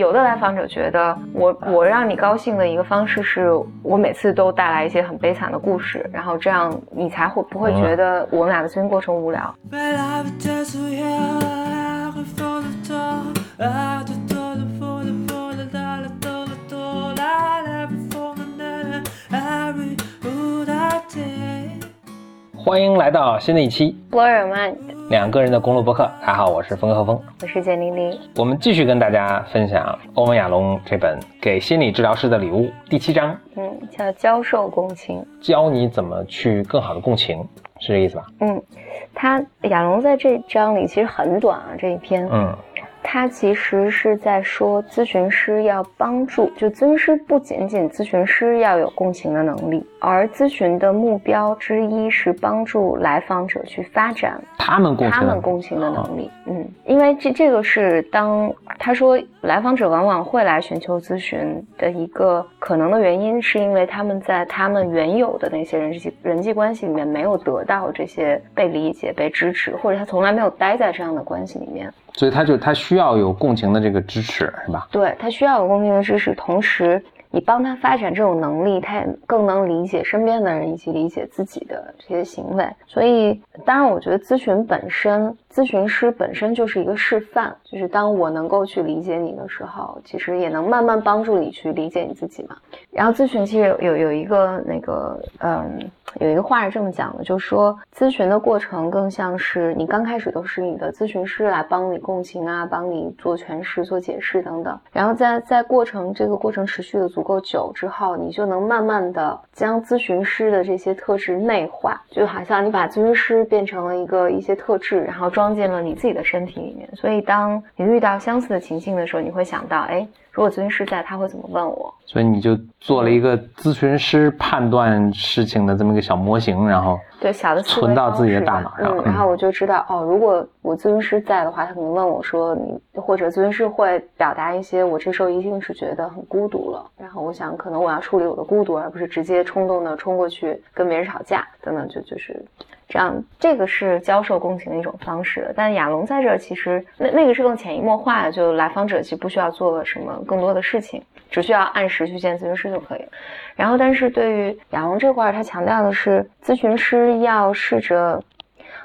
有的来访者觉得我我让你高兴的一个方式是我每次都带来一些很悲惨的故事，然后这样你才会不会觉得我们俩的咨询过程无聊。欢迎来到新的一期。Blow Your Mind，两个人的公路博客。大家好，我是峰哥和峰，我是简玲玲。我们继续跟大家分享欧文亚龙这本《给心理治疗师的礼物》第七章，嗯，叫教授共情，教你怎么去更好的共情，是这意思吧？嗯，他亚龙在这章里其实很短啊，这一篇，嗯。他其实是在说，咨询师要帮助，就咨询师不仅仅咨询师要有共情的能力，而咨询的目标之一是帮助来访者去发展他们共他们共情的能力。嗯，因为这这个是当他说来访者往往会来寻求咨询的一个可能的原因，是因为他们在他们原有的那些人际人际关系里面没有得到这些被理解、被支持，或者他从来没有待在这样的关系里面。所以他就他需要有共情的这个支持，是吧？对他需要有共情的支持，同时你帮他发展这种能力，他也更能理解身边的人以及理解自己的这些行为。所以，当然，我觉得咨询本身。咨询师本身就是一个示范，就是当我能够去理解你的时候，其实也能慢慢帮助你去理解你自己嘛。然后咨询其实有有有一个那个嗯，有一个话是这么讲的，就说咨询的过程更像是你刚开始都是你的咨询师来帮你共情啊，帮你做诠释、做解释等等。然后在在过程这个过程持续的足够久之后，你就能慢慢的将咨询师的这些特质内化，就好像你把咨询师变成了一个一些特质，然后装。进了你自己的身体里面，所以当你遇到相似的情境的时候，你会想到，哎，如果咨询师在，他会怎么问我？所以你就做了一个咨询师判断事情的这么一个小模型，然后对小的存到自己的大脑上，然后我就知道，哦，如果我咨询师在的话，他可能问我说，你或者咨询师会表达一些，我这时候一定是觉得很孤独了，然后我想，可能我要处理我的孤独，而不是直接冲动的冲过去跟别人吵架等等，就就是。这样，这个是教授共情的一种方式。但亚龙在这儿其实那那个是更潜移默化的，就来访者其实不需要做什么更多的事情，只需要按时去见咨询师就可以了。然后，但是对于亚龙这块儿，他强调的是咨询师要试着。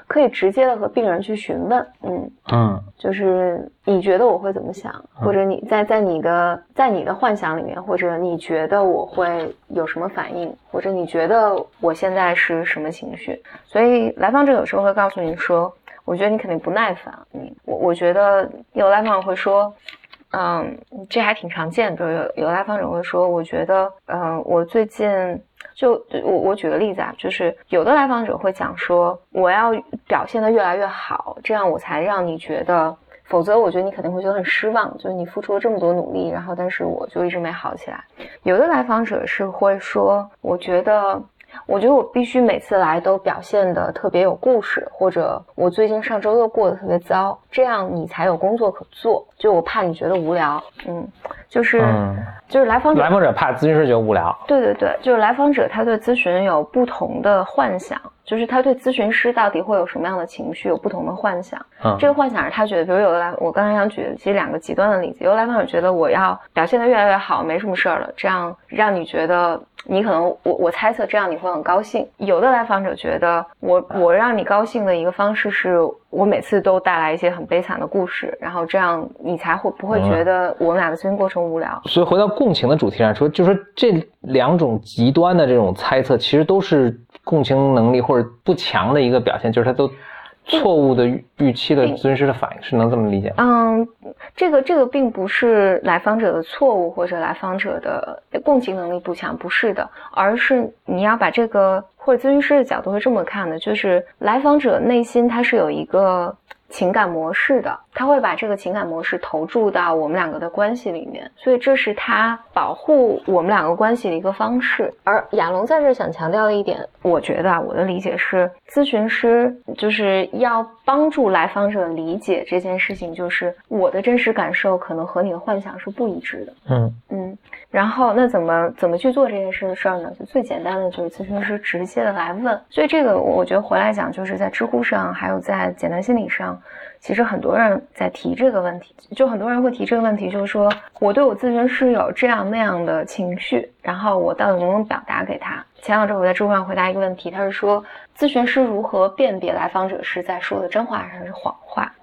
可以直接的和病人去询问，嗯嗯，就是你觉得我会怎么想，或者你在在你的在你的幻想里面，或者你觉得我会有什么反应，或者你觉得我现在是什么情绪？所以来访者有时候会告诉你说，我觉得你肯定不耐烦，嗯，我我觉得有来访者会说，嗯，这还挺常见的，有有来访者会说，我觉得，嗯，我最近。就我我举个例子啊，就是有的来访者会讲说，我要表现的越来越好，这样我才让你觉得，否则我觉得你肯定会觉得很失望。就是你付出了这么多努力，然后但是我就一直没好起来。有的来访者是会说，我觉得。我觉得我必须每次来都表现的特别有故事，或者我最近上周又过得特别糟，这样你才有工作可做。就我怕你觉得无聊，嗯，就是就是来访者来访者怕咨询师觉得无聊，对对对，就是来访者他对咨询有不同的幻想。就是他对咨询师到底会有什么样的情绪有不同的幻想，嗯，这个幻想是他觉得，比如有的来，我刚才想举的其实两个极端的例子，有的来访者觉得我要表现得越来越好，没什么事儿了，这样让你觉得你可能我我猜测这样你会很高兴。有的来访者觉得我我让你高兴的一个方式是我每次都带来一些很悲惨的故事，然后这样你才会不会觉得我们俩的咨询过程无聊。所以回到共情的主题上说，就说这两种极端的这种猜测其实都是。共情能力或者不强的一个表现，就是他都错误的预期的咨询师的反应，是能这么理解？嗯，这个这个并不是来访者的错误或者来访者的共情能力不强，不是的，而是你要把这个或者咨询师的角度是这么看的，就是来访者内心他是有一个。情感模式的，他会把这个情感模式投注到我们两个的关系里面，所以这是他保护我们两个关系的一个方式。而亚龙在这想强调的一点，我觉得啊，我的理解是，咨询师就是要帮助来访者理解这件事情，就是我的真实感受可能和你的幻想是不一致的。嗯嗯，嗯，然后那怎么怎么去做这件事的事儿呢？就最简单的就是咨询师直接的来问。所以这个我觉得回来讲，就是在知乎上，还有在简单心理上，其实很多人在提这个问题，就很多人会提这个问题，就是说我对我咨询师有这样那样的情绪，然后我到底能不能表达给他？前两周我在知乎上回答一个问题，他是说咨询师如何辨别来访者是在说的真话还是谎？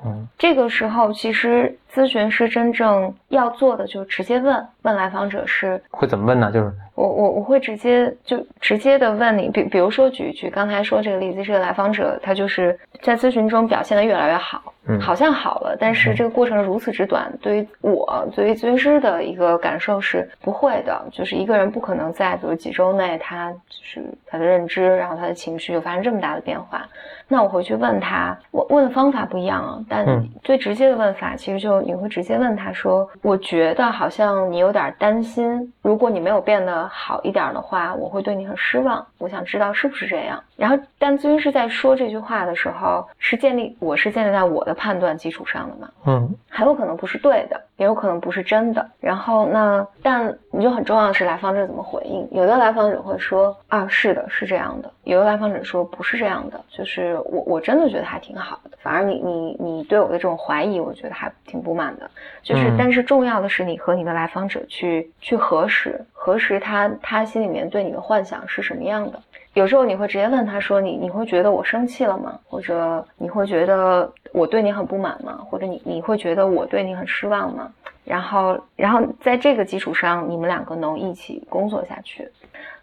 嗯，这个时候其实咨询师真正要做的就是直接问问来访者是会怎么问呢？就是我我我会直接就直接的问你，比比如说举举刚才说这个例子，这个来访者他就是在咨询中表现的越来越好。好像好了，但是这个过程如此之短，对于我作为咨询师的一个感受是不会的，就是一个人不可能在比如几周内，他就是他的认知，然后他的情绪就发生这么大的变化。那我回去问他，我问的方法不一样啊，但最直接的问法其实就你会直接问他说，我觉得好像你有点担心，如果你没有变得好一点的话，我会对你很失望。我想知道是不是这样。然后，但咨询师在说这句话的时候，是建立我是建立在我的。判断基础上的嘛，嗯，很有可能不是对的，也有可能不是真的。然后那，但你就很重要的是来访者怎么回应。有的来访者会说啊，是的，是这样的；有的来访者说不是这样的，就是我我真的觉得还挺好的。反而你你你对我的这种怀疑，我觉得还挺不满的。就是，但是重要的是你和你的来访者去去核实核实他他心里面对你的幻想是什么样的。有时候你会直接问他说：“你你会觉得我生气了吗？或者你会觉得我对你很不满吗？或者你你会觉得我对你很失望吗？”然后，然后在这个基础上，你们两个能一起工作下去。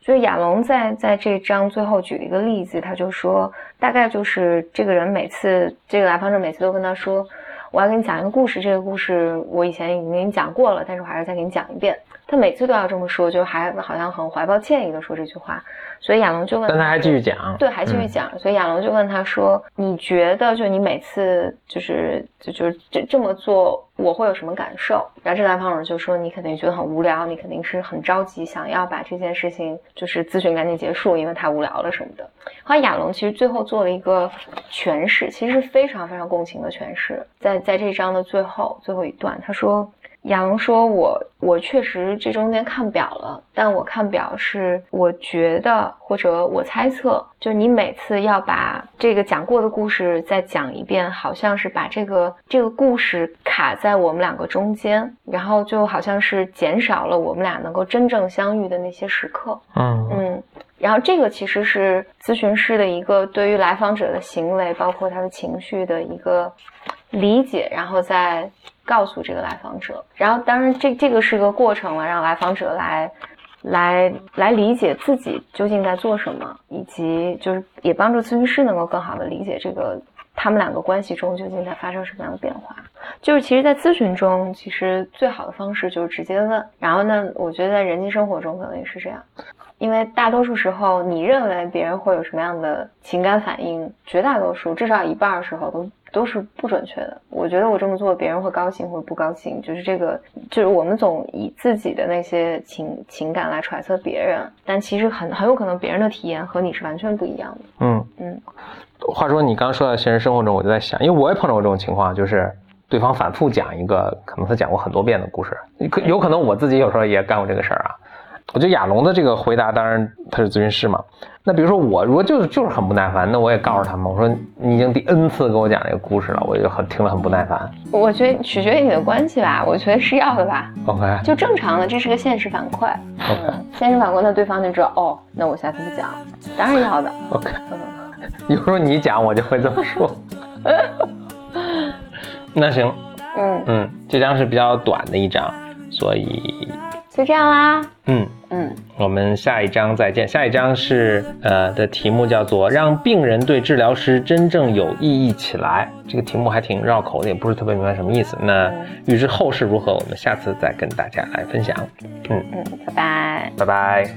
所以亚龙在在这章最后举了一个例子，他就说，大概就是这个人每次这个来访者每次都跟他说：“我要给你讲一个故事，这个故事我以前已经给你讲过了，但是我还是再给你讲一遍。”他每次都要这么说，就还好像很怀抱歉意的说这句话。所以亚龙就问，但他还继续讲，对，还继续讲。所以亚龙就问他说：“你觉得，就你每次就是就就这这么做，我会有什么感受？”然后这来访者就说：“你肯定觉得很无聊，你肯定是很着急，想要把这件事情就是咨询赶紧结束，因为太无聊了什么的。”后来亚龙其实最后做了一个诠释，其实是非常非常共情的诠释，在在这章的最后最后一段，他说。亚龙说：“我我确实这中间看表了，但我看表是我觉得或者我猜测，就是你每次要把这个讲过的故事再讲一遍，好像是把这个这个故事卡在我们两个中间，然后就好像是减少了我们俩能够真正相遇的那些时刻。嗯嗯，然后这个其实是咨询师的一个对于来访者的行为，包括他的情绪的一个理解，然后再。”告诉这个来访者，然后当然这这个是个过程了，让来访者来来来理解自己究竟在做什么，以及就是也帮助咨询师能够更好的理解这个他们两个关系中究竟在发生什么样的变化。就是其实，在咨询中，其实最好的方式就是直接问。然后呢，我觉得在人际生活中可能也是这样，因为大多数时候，你认为别人会有什么样的情感反应，绝大多数至少一半的时候都。都是不准确的。我觉得我这么做，别人会高兴或者不高兴，就是这个，就是我们总以自己的那些情情感来揣测别人，但其实很很有可能别人的体验和你是完全不一样的。嗯嗯。话说你刚刚说到现实生活中，我就在想，因为我也碰到过这种情况，就是对方反复讲一个可能他讲过很多遍的故事，可有可能我自己有时候也干过这个事儿啊。我觉得亚龙的这个回答，当然他是咨询师嘛。那比如说我如果就是就是很不耐烦，那我也告诉他们，我说你已经第 N 次给我讲这个故事了，我就很听了很不耐烦。我觉得取决于你的关系吧，我觉得是要的吧。OK，就正常的，这是个现实反馈。OK，现实反馈，那对方就知道哦，那我下次不讲，当然要的。OK，有时候你讲我就会这么说。那行，嗯嗯，这张是比较短的一张，所以。就这样啦，嗯嗯，我们下一章再见。下一章是呃的题目叫做“让病人对治疗师真正有意义起来”，这个题目还挺绕口的，也不是特别明白什么意思。那预知后事如何，我们下次再跟大家来分享。嗯嗯，拜拜，拜拜。